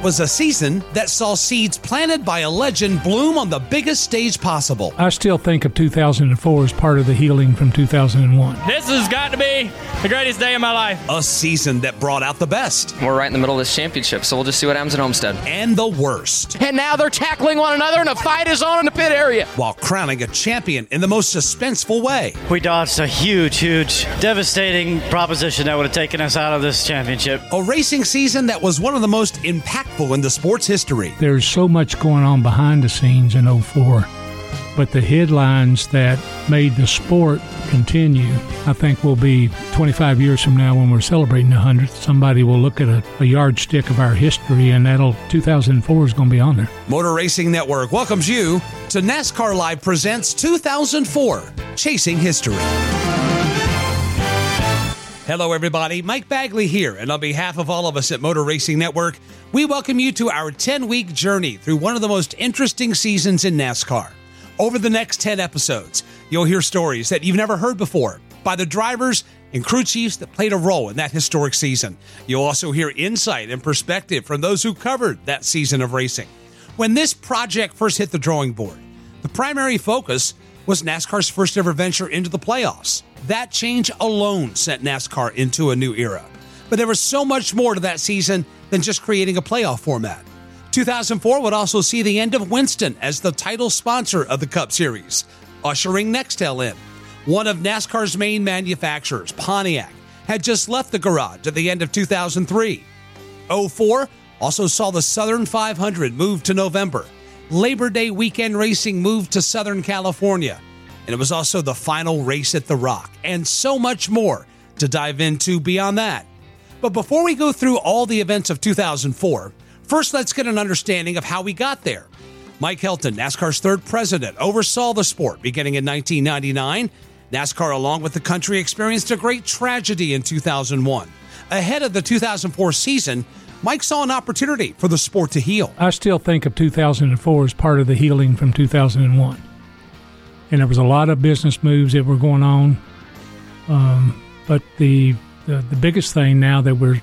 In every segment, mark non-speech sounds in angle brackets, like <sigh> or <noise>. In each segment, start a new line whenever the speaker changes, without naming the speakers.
It was a season that saw seeds planted by a legend bloom on the biggest stage possible.
I still think of 2004 as part of the healing from 2001.
This has got to be the greatest day of my life.
A season that brought out the best
We're right in the middle of this championship, so we'll just see what happens at Homestead.
and the worst,
And now they're tackling one another, and a fight is on in the pit area.
while crowning a champion in the most suspenseful way.
We dodged a huge, huge, devastating proposition that would have taken us out of this championship.
A racing season that was one of the most impactful in the sport's history.
There's so much going on behind the scenes in 04, but the headlines that made the sport continue, I think will be 25 years from now when we're celebrating the 100th. Somebody will look at a, a yardstick of our history, and that'll 2004 is going to be on there.
Motor Racing Network welcomes you to NASCAR Live Presents 2004 Chasing History. Hello, everybody. Mike Bagley here, and on behalf of all of us at Motor Racing Network, we welcome you to our 10 week journey through one of the most interesting seasons in NASCAR. Over the next 10 episodes, you'll hear stories that you've never heard before by the drivers and crew chiefs that played a role in that historic season. You'll also hear insight and perspective from those who covered that season of racing. When this project first hit the drawing board, the primary focus was NASCAR's first ever venture into the playoffs. That change alone sent NASCAR into a new era. But there was so much more to that season than just creating a playoff format. 2004 would also see the end of Winston as the title sponsor of the Cup Series, ushering Nextel in. One of NASCAR's main manufacturers, Pontiac, had just left the garage at the end of 2003. 04 also saw the Southern 500 move to November. Labor Day weekend racing moved to Southern California. And it was also the final race at The Rock, and so much more to dive into beyond that. But before we go through all the events of 2004, first let's get an understanding of how we got there. Mike Helton, NASCAR's third president, oversaw the sport beginning in 1999. NASCAR, along with the country, experienced a great tragedy in 2001. Ahead of the 2004 season, Mike saw an opportunity for the sport to heal.
I still think of 2004 as part of the healing from 2001. And there was a lot of business moves that were going on. Um, but the, the the biggest thing now that we're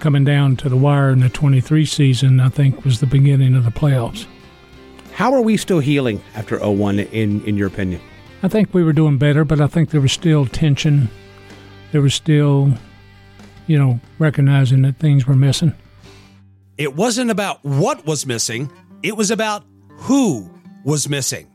coming down to the wire in the 23 season, I think, was the beginning of the playoffs.
How are we still healing after 01 in in your opinion?
I think we were doing better, but I think there was still tension. There was still, you know, recognizing that things were missing.
It wasn't about what was missing, it was about who was missing.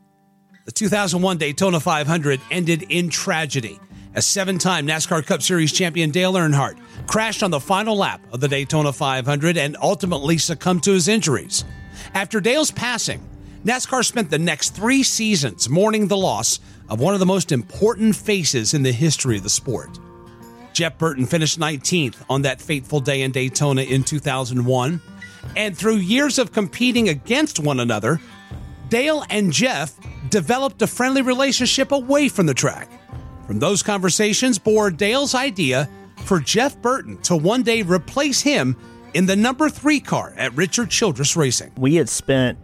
The 2001 Daytona 500 ended in tragedy as seven time NASCAR Cup Series champion Dale Earnhardt crashed on the final lap of the Daytona 500 and ultimately succumbed to his injuries. After Dale's passing, NASCAR spent the next three seasons mourning the loss of one of the most important faces in the history of the sport. Jeff Burton finished 19th on that fateful day in Daytona in 2001. And through years of competing against one another, Dale and Jeff developed a friendly relationship away from the track. From those conversations bore Dale's idea for Jeff Burton to one day replace him in the number three car at Richard Childress Racing.
we had spent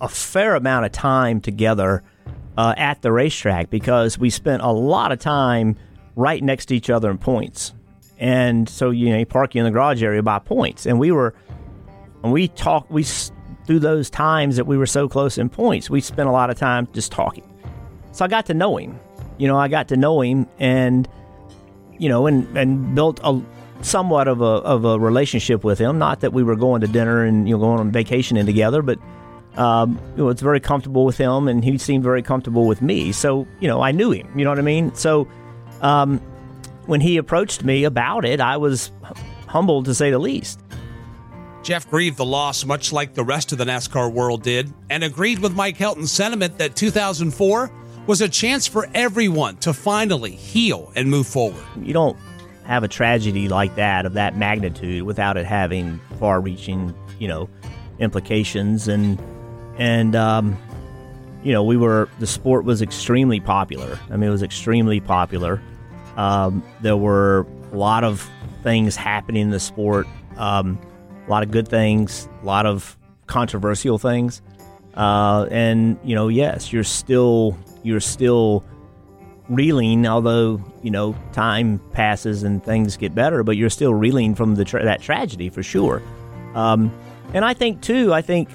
a fair amount of time together uh, at the racetrack because we spent a lot of time right next to each other in points. And so, you know, you park you in the garage area by points. And we were, and we talked, we, through those times that we were so close in points, we spent a lot of time just talking. So I got to know him. You know, I got to know him and, you know, and, and built a somewhat of a, of a relationship with him. Not that we were going to dinner and, you know, going on vacation in together, but um, you know, it's very comfortable with him, and he seemed very comfortable with me. So, you know, I knew him. You know what I mean? So, um, when he approached me about it, I was humbled to say the least.
Jeff grieved the loss much like the rest of the NASCAR world did and agreed with Mike Helton's sentiment that 2004 was a chance for everyone to finally heal and move forward.
You don't have a tragedy like that of that magnitude without it having far-reaching, you know, implications. And and um, you know, we were the sport was extremely popular. I mean, it was extremely popular. Um, there were a lot of things happening in the sport, um, a lot of good things, a lot of controversial things, uh, and you know, yes, you're still you're still reeling, although you know time passes and things get better, but you're still reeling from the tra- that tragedy for sure. Um, and I think too, I think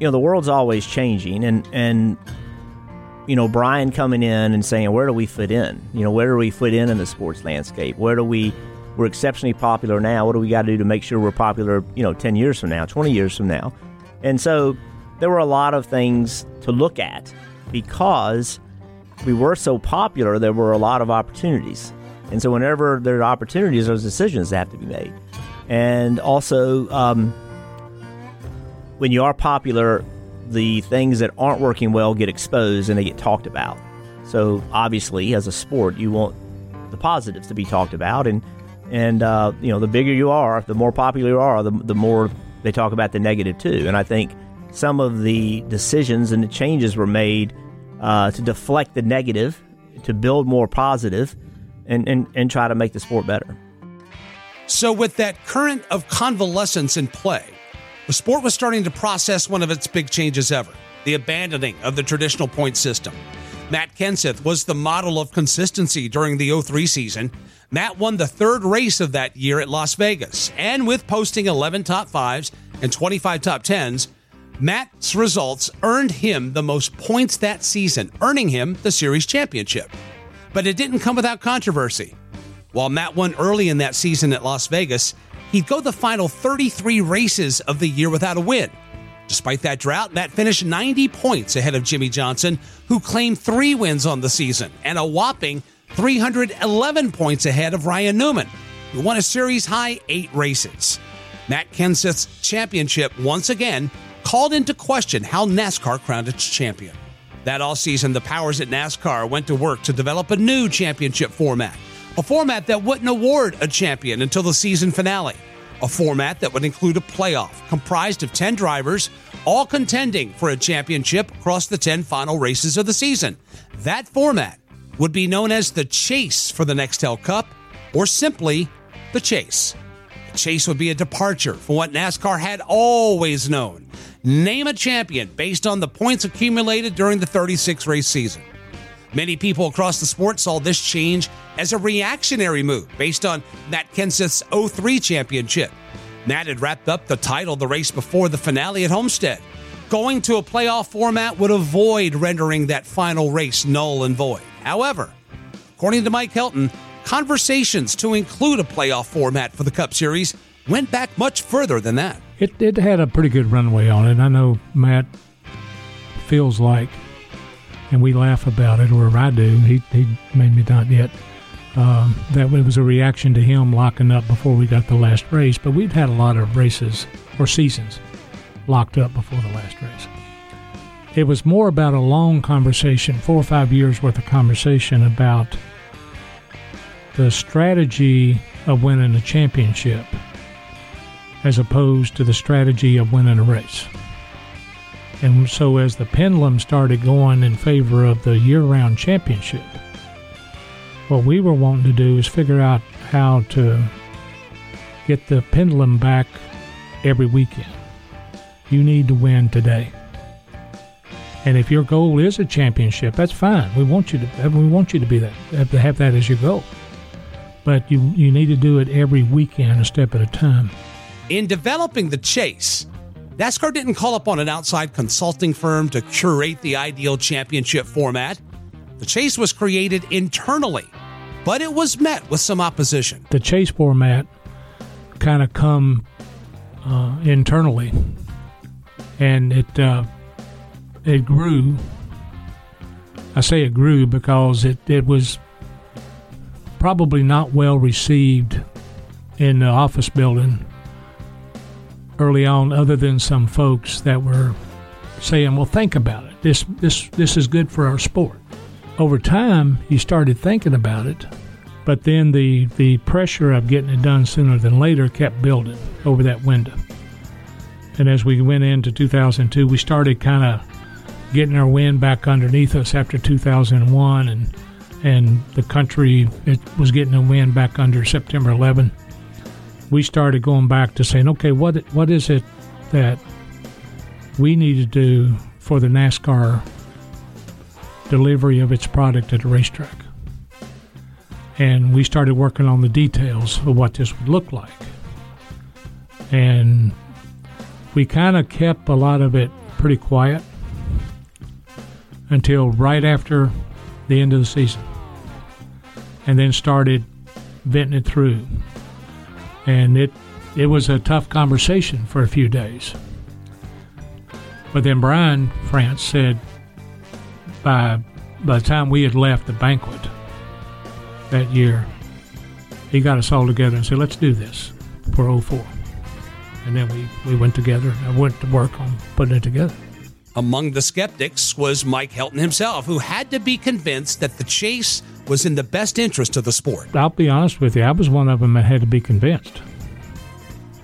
you know the world's always changing, and and you know Brian coming in and saying where do we fit in? You know where do we fit in in the sports landscape? Where do we we're exceptionally popular now. What do we got to do to make sure we're popular? You know, ten years from now, twenty years from now, and so there were a lot of things to look at because we were so popular. There were a lot of opportunities, and so whenever there are opportunities, those decisions that have to be made, and also. Um, when you are popular, the things that aren't working well get exposed and they get talked about. So obviously, as a sport, you want the positives to be talked about, and and uh, you know the bigger you are, the more popular you are, the, the more they talk about the negative too. And I think some of the decisions and the changes were made uh, to deflect the negative, to build more positive, and, and and try to make the sport better.
So with that current of convalescence in play the sport was starting to process one of its big changes ever the abandoning of the traditional point system. Matt Kenseth was the model of consistency during the 03 season. Matt won the third race of that year at Las Vegas, and with posting 11 top fives and 25 top tens, Matt's results earned him the most points that season, earning him the series championship. But it didn't come without controversy. While Matt won early in that season at Las Vegas, he'd go the final 33 races of the year without a win. Despite that drought, Matt finished 90 points ahead of Jimmie Johnson, who claimed three wins on the season, and a whopping 311 points ahead of Ryan Newman, who won a series high eight races. Matt Kenseth's championship once again called into question how NASCAR crowned its champion. That all season, the powers at NASCAR went to work to develop a new championship format a format that wouldn't award a champion until the season finale. A format that would include a playoff comprised of 10 drivers, all contending for a championship across the 10 final races of the season. That format would be known as the Chase for the Nextel Cup, or simply the Chase. The Chase would be a departure from what NASCAR had always known name a champion based on the points accumulated during the 36 race season. Many people across the sport saw this change as a reactionary move based on Matt Kenseth's 03 championship. Matt had wrapped up the title the race before the finale at Homestead. Going to a playoff format would avoid rendering that final race null and void. However, according to Mike Helton, conversations to include a playoff format for the Cup Series went back much further than that.
It, it had a pretty good runway on it. I know Matt feels like and we laugh about it, or I do. He, he made me not yet. Um, that it was a reaction to him locking up before we got the last race, but we'd had a lot of races or seasons locked up before the last race. It was more about a long conversation, four or five years worth of conversation about the strategy of winning a championship as opposed to the strategy of winning a race. And so, as the pendulum started going in favor of the year round championship, what we were wanting to do is figure out how to get the pendulum back every weekend. You need to win today. And if your goal is a championship, that's fine. We want you to we want you to be that to have that as your goal. But you you need to do it every weekend, a step at a time.
In developing the chase, NASCAR didn't call upon an outside consulting firm to curate the ideal championship format. The chase was created internally, but it was met with some opposition.
The chase format kind of come uh, internally, and it uh, it grew. I say it grew because it, it was probably not well received in the office building early on, other than some folks that were saying, "Well, think about it. This this this is good for our sport." Over time, you started thinking about it, But then the, the pressure of getting it done sooner than later kept building over that window. And as we went into 2002, we started kind of getting our wind back underneath us after 2001, and and the country it was getting a wind back under September 11. We started going back to saying, okay, what what is it that we need to do for the NASCAR delivery of its product at the racetrack? And we started working on the details of what this would look like. And we kind of kept a lot of it pretty quiet until right after the end of the season. And then started venting it through. And it it was a tough conversation for a few days. But then Brian France said by by the time we had left the banquet that year, he got us all together and said, Let's do this for 04. And then we, we went together. I went to work on putting it together.
Among the skeptics was Mike Helton himself, who had to be convinced that the chase was in the best interest of the sport.
I'll be honest with you, I was one of them that had to be convinced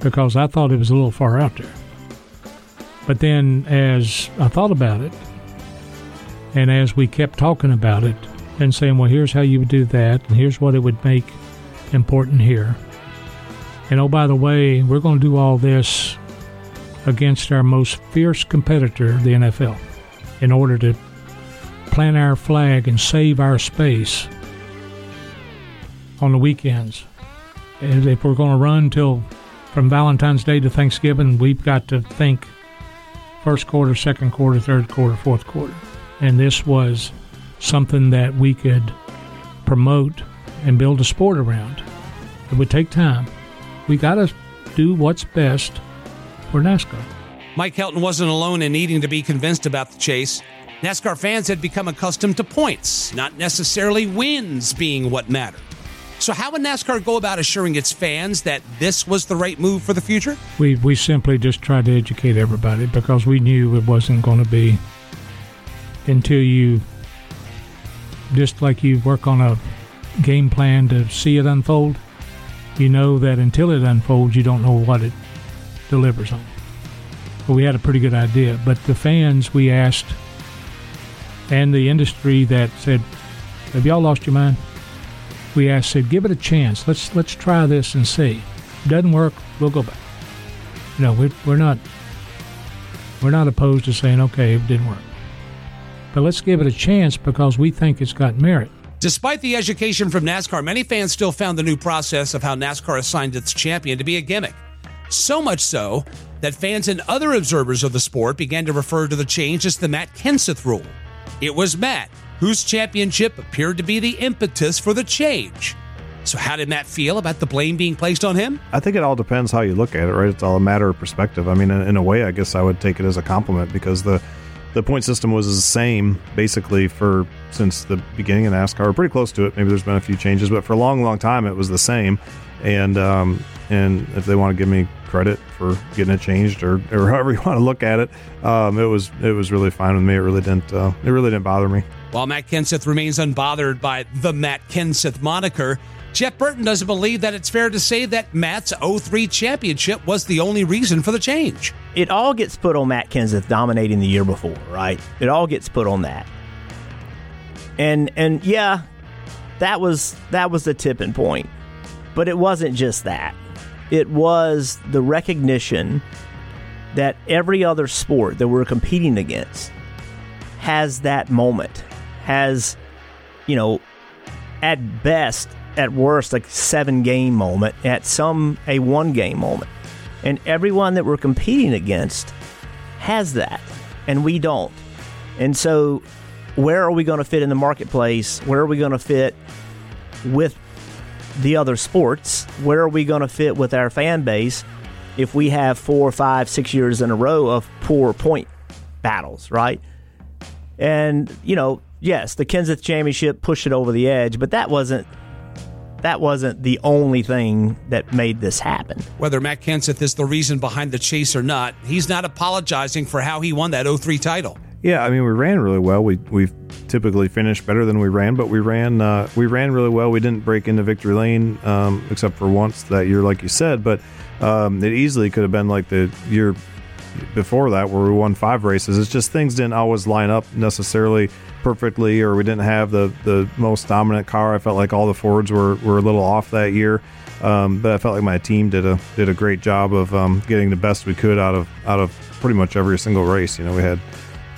because I thought it was a little far out there. But then, as I thought about it, and as we kept talking about it and saying, well, here's how you would do that, and here's what it would make important here. And oh, by the way, we're going to do all this against our most fierce competitor, the NFL, in order to plant our flag and save our space on the weekends. And if we're going to run till from Valentine's Day to Thanksgiving, we've got to think first quarter, second quarter, third quarter, fourth quarter. And this was something that we could promote and build a sport around. It would take time. We got to do what's best for NASCAR.
Mike Helton wasn't alone in needing to be convinced about the chase. NASCAR fans had become accustomed to points, not necessarily wins being what mattered. So, how would NASCAR go about assuring its fans that this was the right move for the future?
We, we simply just tried to educate everybody because we knew it wasn't going to be until you, just like you work on a game plan to see it unfold, you know that until it unfolds, you don't know what it delivers on. But we had a pretty good idea. But the fans we asked and the industry that said, Have y'all lost your mind? We asked, said, give it a chance. Let's let's try this and see. If it doesn't work, we'll go back. You know, we, we're not we're not opposed to saying, okay, it didn't work. But let's give it a chance because we think it's got merit.
Despite the education from NASCAR, many fans still found the new process of how NASCAR assigned its champion to be a gimmick. So much so that fans and other observers of the sport began to refer to the change as the Matt Kenseth rule. It was Matt whose championship appeared to be the impetus for the change. So, how did Matt feel about the blame being placed on him?
I think it all depends how you look at it, right? It's all a matter of perspective. I mean, in, in a way, I guess I would take it as a compliment because the the point system was the same basically for since the beginning of NASCAR. Pretty close to it. Maybe there's been a few changes, but for a long, long time it was the same. And um, and if they want to give me credit for getting it changed or, or <laughs> however you want to look at it, um, it was it was really fine with me. It really didn't uh, it really didn't bother me.
While Matt Kenseth remains unbothered by the Matt Kenseth moniker, Jeff Burton doesn't believe that it's fair to say that Matt's 03 championship was the only reason for the change.
It all gets put on Matt Kenseth dominating the year before, right? It all gets put on that. And and yeah, that was that was the tipping point. But it wasn't just that. It was the recognition that every other sport that we're competing against has that moment, has, you know, at best, at worst, like seven game moment, at some, a one game moment. And everyone that we're competing against has that, and we don't. And so, where are we going to fit in the marketplace? Where are we going to fit with the other sports? Where are we going to fit with our fan base if we have four, five, six years in a row of poor point battles, right? And, you know, yes, the Kenseth Championship pushed it over the edge, but that wasn't that wasn't the only thing that made this happen.
Whether Matt Kenseth is the reason behind the chase or not, he's not apologizing for how he won that 03 title.
Yeah, I mean, we ran really well. We we typically finished better than we ran, but we ran uh, we ran really well. We didn't break into victory lane um, except for once that year, like you said. But um, it easily could have been like the year before that where we won five races. It's just things didn't always line up necessarily perfectly, or we didn't have the the most dominant car. I felt like all the Fords were were a little off that year. Um, but I felt like my team did a did a great job of um, getting the best we could out of out of pretty much every single race. You know, we had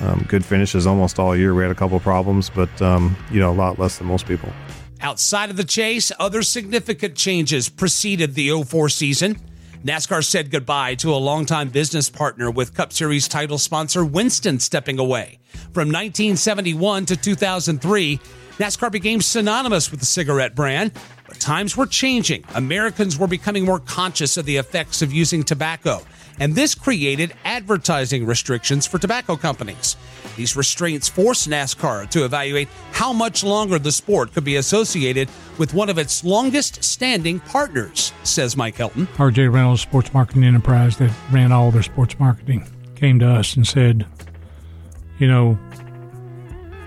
um, good finishes almost all year. We had a couple problems, but um, you know, a lot less than most people.
Outside of the chase, other significant changes preceded the 04 season. NASCAR said goodbye to a longtime business partner with Cup Series title sponsor Winston stepping away. From 1971 to 2003, NASCAR became synonymous with the cigarette brand, but times were changing. Americans were becoming more conscious of the effects of using tobacco and this created advertising restrictions for tobacco companies. These restraints forced NASCAR to evaluate how much longer the sport could be associated with one of its longest standing partners, says Mike Helton.
RJ Reynolds Sports Marketing Enterprise, that ran all their sports marketing, came to us and said, You know,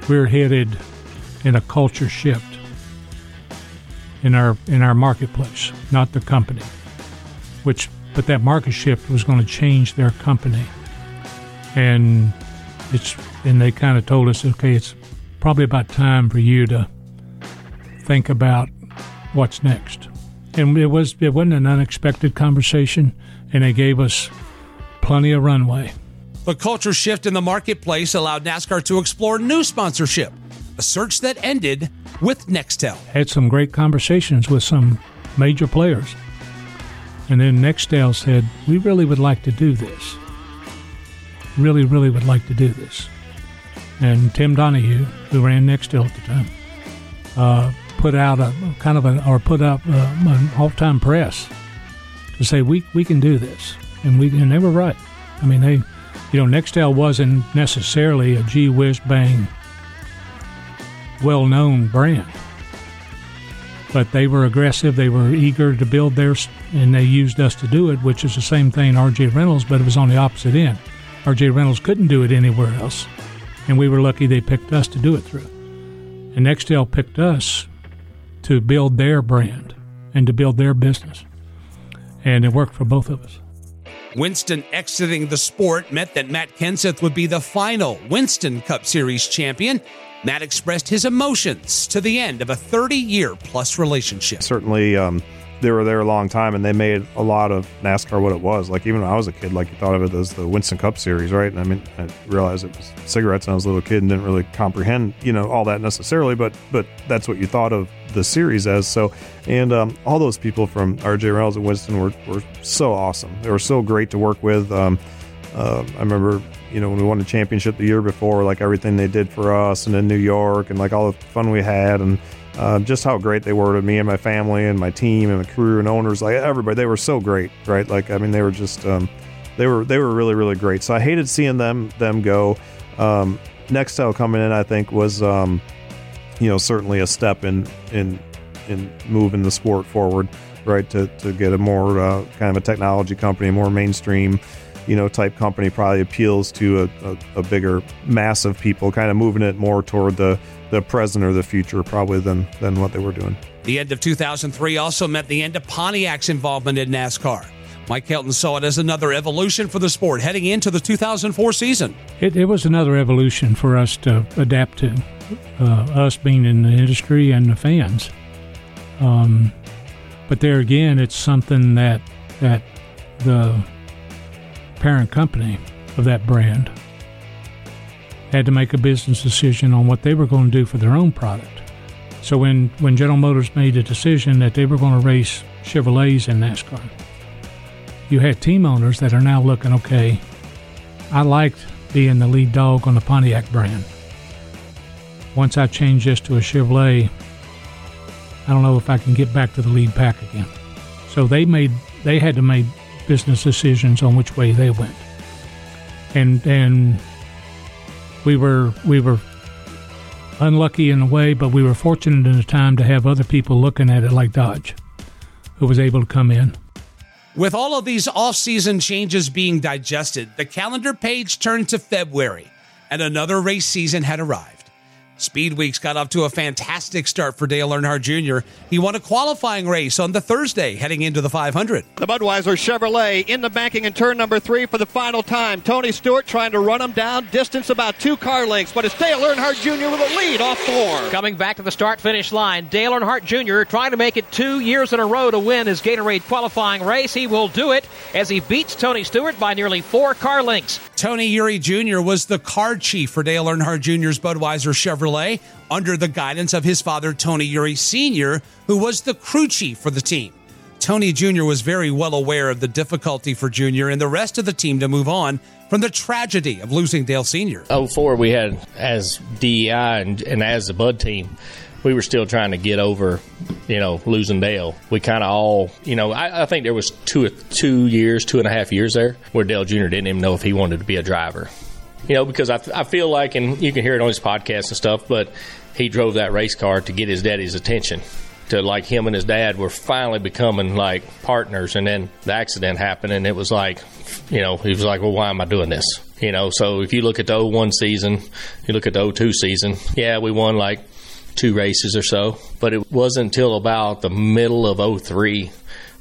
we're headed in a culture shift in our in our marketplace, not the company, which but that market shift was going to change their company. And it's and they kind of told us, okay, it's probably about time for you to think about what's next. And it was it wasn't an unexpected conversation, and they gave us plenty of runway.
The culture shift in the marketplace allowed NASCAR to explore new sponsorship, a search that ended with Nextel.
Had some great conversations with some major players. And then Nextel said, We really would like to do this. Really, really would like to do this. And Tim Donahue, who ran Nextel at the time, uh, put out a kind of a, or put up a, an all time press to say, we, we can do this. And, we, and they were right. I mean, they, you know, Nextel wasn't necessarily a gee whiz bang well known brand but they were aggressive. They were eager to build theirs, and they used us to do it, which is the same thing RJ Reynolds, but it was on the opposite end. RJ Reynolds couldn't do it anywhere else, and we were lucky they picked us to do it through. And Nextel picked us to build their brand and to build their business, and it worked for both of us.
Winston exiting the sport meant that Matt Kenseth would be the final Winston Cup Series champion Matt expressed his emotions to the end of a 30 year plus relationship.
Certainly, um, they were there a long time and they made a lot of NASCAR what it was. Like, even when I was a kid, like, you thought of it as the Winston Cup Series, right? And I mean, I realized it was cigarettes when I was a little kid and didn't really comprehend, you know, all that necessarily, but but that's what you thought of the series as. So, and um, all those people from RJ Reynolds and Winston were, were so awesome. They were so great to work with. Um, uh, I remember you know, when we won the championship the year before, like everything they did for us and in New York and like all the fun we had and uh, just how great they were to me and my family and my team and the crew and owners, like everybody, they were so great, right? Like, I mean, they were just, um, they were, they were really, really great. So I hated seeing them, them go. Um, Nextel coming in, I think was, um, you know, certainly a step in, in, in moving the sport forward, right? To, to get a more, uh, kind of a technology company, more mainstream, you know, type company probably appeals to a, a, a, bigger mass of people, kind of moving it more toward the, the present or the future, probably than than what they were doing.
The end of 2003 also meant the end of Pontiac's involvement in NASCAR. Mike Helton saw it as another evolution for the sport heading into the 2004 season.
It, it was another evolution for us to adapt to, uh, us being in the industry and the fans. Um, but there again, it's something that that the parent company of that brand had to make a business decision on what they were going to do for their own product. So when, when General Motors made a decision that they were going to race Chevrolets in NASCAR, you had team owners that are now looking, okay, I liked being the lead dog on the Pontiac brand. Once I change this to a Chevrolet, I don't know if I can get back to the lead pack again. So they made they had to make business decisions on which way they went. And and we were we were unlucky in a way, but we were fortunate in the time to have other people looking at it like Dodge, who was able to come in.
With all of these off-season changes being digested, the calendar page turned to February. and another race season had arrived. Speed Weeks got off to a fantastic start for Dale Earnhardt Jr. He won a qualifying race on the Thursday heading into the 500.
The Budweiser Chevrolet in the banking in turn number three for the final time. Tony Stewart trying to run him down, distance about two car lengths, but it's Dale Earnhardt Jr. with a lead off four.
Coming back to the start finish line, Dale Earnhardt Jr. trying to make it two years in a row to win his Gatorade qualifying race. He will do it as he beats Tony Stewart by nearly four car lengths.
Tony Eury Jr. was the car chief for Dale Earnhardt Jr.'s Budweiser Chevrolet under the guidance of his father, Tony Eury Sr., who was the crew chief for the team. Tony Jr. was very well aware of the difficulty for Jr. and the rest of the team to move on from the tragedy of losing Dale Sr.
04, we had, as DEI and, and as the Bud team, we were still trying to get over, you know, losing Dale. We kind of all, you know, I, I, think there was two two years, two and a half years there where Dale Jr. didn't even know if he wanted to be a driver. You know, because I, I feel like, and you can hear it on his podcast and stuff, but he drove that race car to get his daddy's attention. To like him and his dad were finally becoming like partners, and then the accident happened, and it was like, you know, he was like, well, why am I doing this? You know, so if you look at the 01 season, you look at the 02 season, yeah, we won like two races or so. But it wasn't until about the middle of 03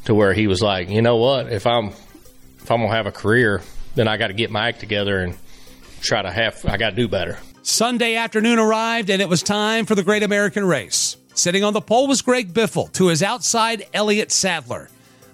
to where he was like, you know what, if I'm if I'm gonna have a career, then I got to get my act together and try to have. I got to do better.
Sunday afternoon arrived, and it was time for the Great American Race. Sitting on the pole was Greg Biffle. To his outside, Elliott Sadler.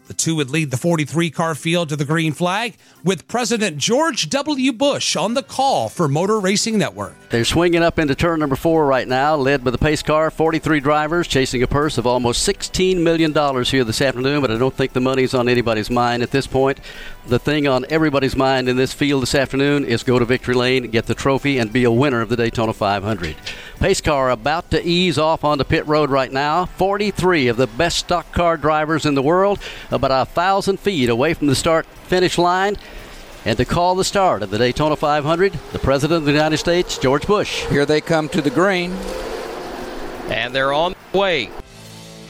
The two would lead the 43 car field to the green flag with President George W. Bush on the call for Motor Racing Network.
They're swinging up into turn number four right now, led by the pace car. 43 drivers chasing a purse of almost $16 million here this afternoon, but I don't think the money's on anybody's mind at this point. The thing on everybody's mind in this field this afternoon is go to victory lane, get the trophy, and be a winner of the Daytona 500. Pace car about to ease off onto pit road right now. 43 of the best stock car drivers in the world, about a thousand feet away from the start finish line. And to call the start of the Daytona 500, the President of the United States, George Bush.
Here they come to the green.
And they're on the way.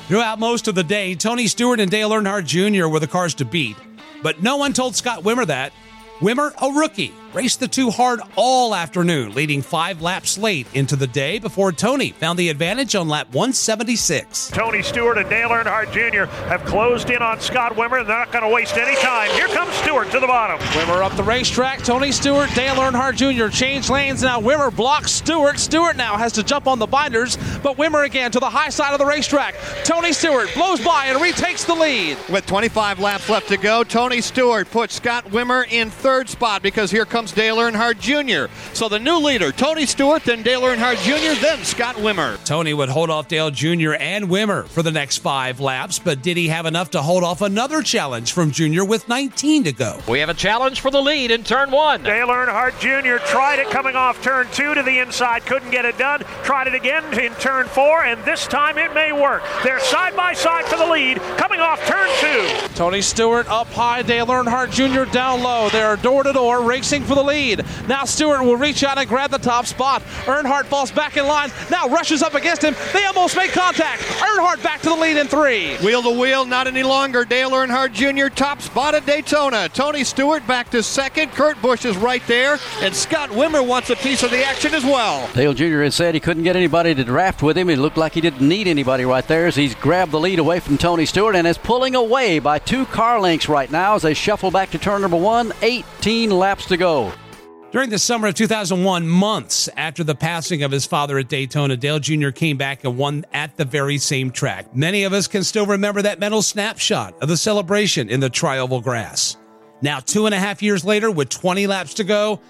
Throughout most of the day, Tony Stewart and Dale Earnhardt Jr. were the cars to beat. But no one told Scott Wimmer that. Wimmer, a rookie, raced the two hard all afternoon, leading five laps late into the day before Tony found the advantage on lap 176.
Tony Stewart and Dale Earnhardt Jr. have closed in on Scott Wimmer. They're not going to waste any time. Here comes Stewart to the bottom.
Wimmer up the racetrack. Tony Stewart, Dale Earnhardt Jr. change lanes now. Wimmer blocks Stewart. Stewart now has to jump on the binders, but Wimmer again to the high side of the racetrack. Tony Stewart blows by and retakes the lead.
With 25 laps left to go, Tony Stewart puts Scott Wimmer in third spot because here comes Dale Earnhardt Jr. So the new leader, Tony Stewart, then Dale Earnhardt Jr., then Scott Wimmer.
Tony would hold off Dale Jr. and Wimmer for the next five laps, but did he have enough to hold off another challenge from Jr. with 19 to go?
We have a challenge for the lead in turn one.
Dale Earnhardt Jr. tried it coming off turn two to the inside, couldn't get it done. Tried it again in turn four, and this time it may work. They're side by side for the lead, coming off turn two.
Tony Stewart up high, Dale Earnhardt Jr. down low. They're door to door racing for the lead. Now Stewart will reach out and grab the top spot. Earnhardt falls back in line. Now rushes up against him. They almost make contact. Earnhardt back to the lead in three.
Wheel to wheel, not any longer. Dale Earnhardt Jr. top spot at Daytona. Tony Stewart back to second. Kurt Busch is right there. And Scott Wimmer wants a piece of the action as well.
Dale Jr. had said he couldn't get anybody to draft with him. It looked like he didn't need anybody right there as he's grabbed the lead away from Tony Stewart and is pulling away by two car lengths right now as they shuffle back to turn number one. 18 laps to go.
During the summer of 2001, months after the passing of his father at Daytona, Dale Jr. came back and won at the very same track. Many of us can still remember that mental snapshot of the celebration in the trioval grass. Now, two and a half years later, with 20 laps to go,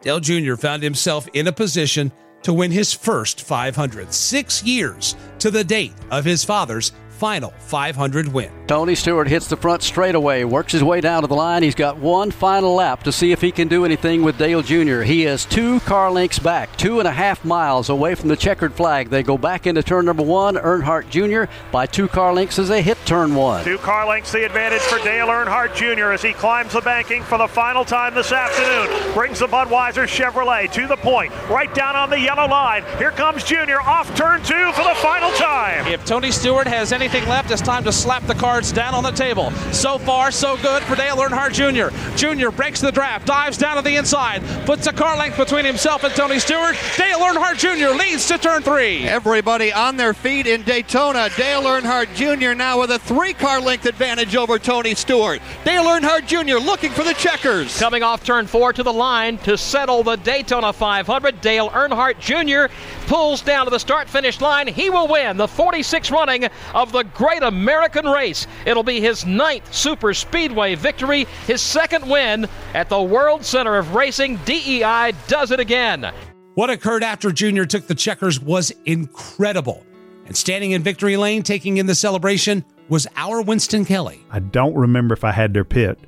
Dale Jr. found himself in a position to win his first 500, six years to the date of his father's final 500 win.
Tony Stewart hits the front straightaway, works his way down to the line. He's got one final lap to see if he can do anything with Dale Jr. He is two car lengths back, two and a half miles away from the checkered flag. They go back into turn number one. Earnhardt Jr. by two car lengths as they hit turn one.
Two car lengths the advantage for Dale Earnhardt Jr. as he climbs the banking for the final time this afternoon. Brings the Budweiser Chevrolet to the point, right down on the yellow line. Here comes Jr. off turn two for the final time.
If Tony Stewart has anything anything left, it's time to slap the cards down on the table. So far, so good for Dale Earnhardt Jr. Jr. breaks the draft, dives down to the inside, puts a car length between himself and Tony Stewart. Dale Earnhardt Jr. leads to turn three.
Everybody on their feet in Daytona. Dale Earnhardt Jr. now with a three car length advantage over Tony Stewart. Dale Earnhardt Jr. looking for the checkers.
Coming off turn four to the line to settle the Daytona 500, Dale Earnhardt Jr. pulls down to the start finish line. He will win the 46th running of the Great American Race. It'll be his ninth Super Speedway victory, his second win at the World Center of Racing. DEI does it again.
What occurred after Junior took the checkers was incredible. And standing in victory lane, taking in the celebration, was our Winston Kelley.
I don't remember if I had their pit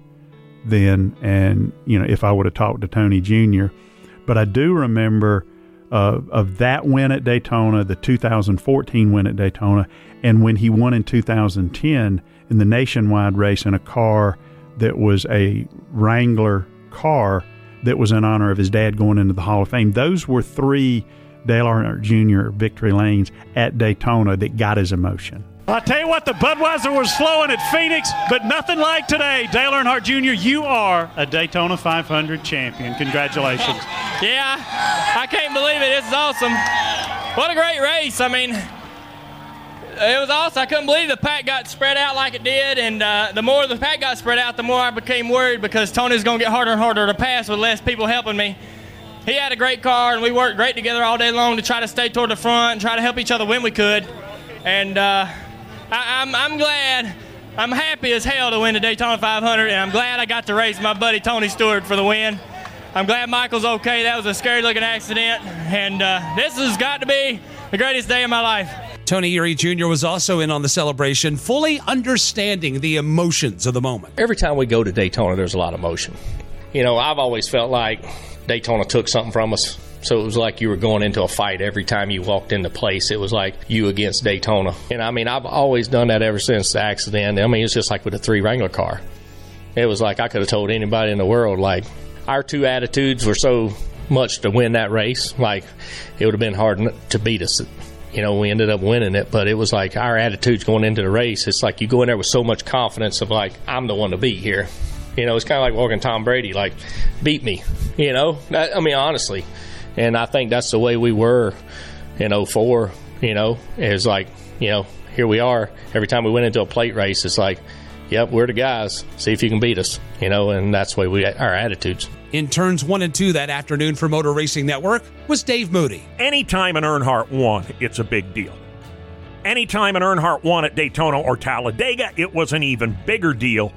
then, and you know if I would have talked to Tony Jr. But I do remember uh, of that win at Daytona, the 2014 win at Daytona, and when he won in 2010 in the nationwide race in a car that was a Wrangler car that was in honor of his dad going into the Hall of Fame. Those were three Dale Earnhardt Jr. victory lanes at Daytona that got his emotion.
I tell you what, the Budweiser was flowing at Phoenix, but nothing like today. Dale Earnhardt Jr., you are a Daytona 500 champion. Congratulations. <laughs>
Yeah, I can't believe it. This is awesome. What a great race. I mean, it was awesome. I couldn't believe the pack got spread out like it did, and uh, the more the pack got spread out, the more I became worried because Tony's going to get harder and harder to pass with less people helping me. He had a great car, and we worked great together all day long to try to stay toward the front and try to help each other when we could. And uh, I, I'm, I'm glad. I'm happy as hell to win the Daytona 500, and I'm glad I got to race my buddy Tony Stewart for the win. I'm glad Michael's okay. That was a scary looking accident, and uh, this has got to be the greatest day of my life.
Tony Eury Jr. was also in on the celebration, fully understanding the emotions of the moment.
Every time we go to Daytona, there's a lot of emotion. You know, I've always felt like Daytona took something from us. So it was like you were going into a fight every time you walked into place. It was like you against Daytona. And I mean, I've always done that ever since the accident. I mean, it's just like with a three Wrangler car. It was like I could have told anybody in the world, like, our two attitudes were so much to win that race. Like, it would have been hard to beat us. You know, we ended up winning it, but it was like our attitudes going into the race. It's like you go in there with so much confidence of like, I'm the one to beat here. You know, it's kind of like walking Tom Brady, like, beat me. You know, I, I mean, honestly. And I think that's the way we were in 04, you know, is like, you know, here we are. Every time we went into a plate race, it's like, yep, we're the guys. See if you can beat us, you know, and that's the way we, our attitudes.
In turns one and two that afternoon for Motor Racing Network was Dave Moody.
Anytime an Earnhardt won, it's a big deal. Anytime an Earnhardt won at Daytona or Talladega, it was an even bigger deal.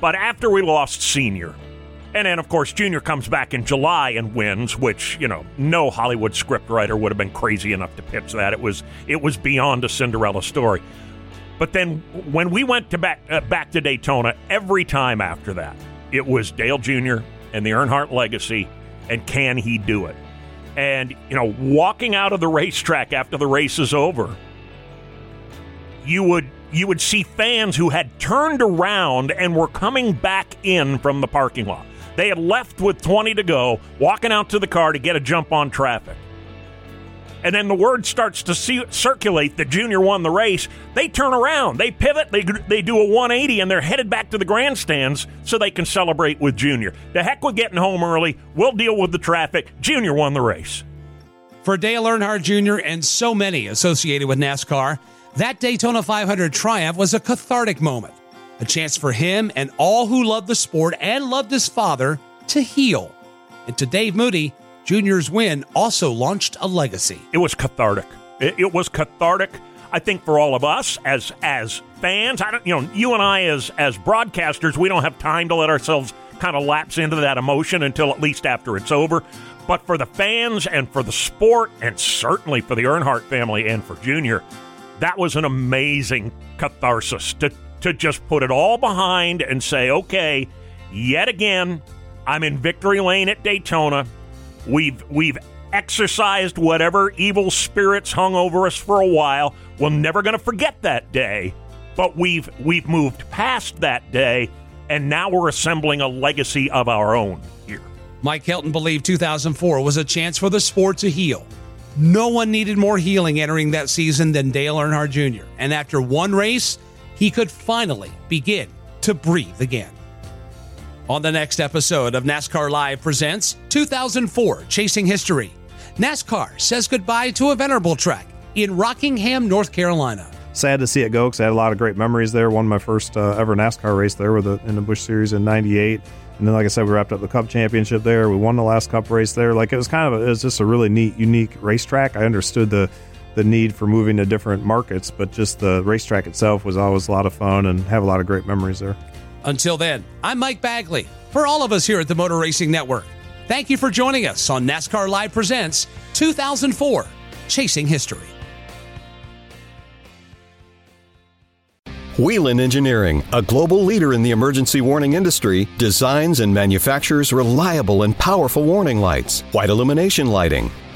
But after we lost Senior, and then, of course, Junior comes back in July and wins, which you know no Hollywood scriptwriter would have been crazy enough to pitch that. It was it was beyond a Cinderella story. But then when we went to back uh, back to Daytona, every time after that, it was Dale Jr. and the Earnhardt legacy, and can he do it? And you know, walking out of the racetrack after the race is over, you would you would see fans who had turned around and were coming back in from the parking lot. They had left with 20 to go, walking out to the car to get a jump on traffic. And then the word starts to see, circulate that Junior won the race. They turn around, they pivot, they, they do a 180, and they're headed back to the grandstands so they can celebrate with Junior. The heck with getting home early. We'll deal with the traffic. Junior won the race.
For Dale Earnhardt Jr. and so many associated with NASCAR, that Daytona 500 triumph was a cathartic moment, a chance for him and all who loved the sport and loved his father to heal. And to Dave Moody, Junior's win also launched a legacy.
It was cathartic. It, it was cathartic. I think for all of us as as fans, I don't, you know, you and I as as broadcasters, we don't have time to let ourselves kind of lapse into that emotion until at least after it's over. But for the fans and for the sport, and certainly for the Earnhardt family and for Junior, that was an amazing catharsis to to just put it all behind and say, okay, yet again, I'm in victory lane at Daytona. We've we've exorcised whatever evil spirits hung over us for a while. We're never going to forget that day, but we've we've moved past that day, and now we're assembling a legacy of our own here.
Mike Helton believed 2004 was a chance for the sport to heal. No one needed more healing entering that season than Dale Earnhardt Jr. And after one race, he could finally begin to breathe again. On the next episode of NASCAR Live Presents 2004 Chasing History, NASCAR says goodbye to a venerable track in Rockingham, North Carolina.
Sad to see it go because I had a lot of great memories there. Won my first uh, ever NASCAR race there with the, in the Busch Series in '98, and then like I said, we wrapped up the Cup Championship there. We won the last Cup race there. Like it was kind of a, it was just a really neat, unique racetrack. I understood the the need for moving to different markets, but just the racetrack itself was always a lot of fun and have a lot of great memories there.
Until then, I'm Mike Bagley. For all of us here at the Motor Racing Network, thank you for joining us on NASCAR Live Presents 2004 Chasing History.
Whelen Engineering, a global leader in the emergency warning industry, designs and manufactures reliable and powerful warning lights, white illumination lighting,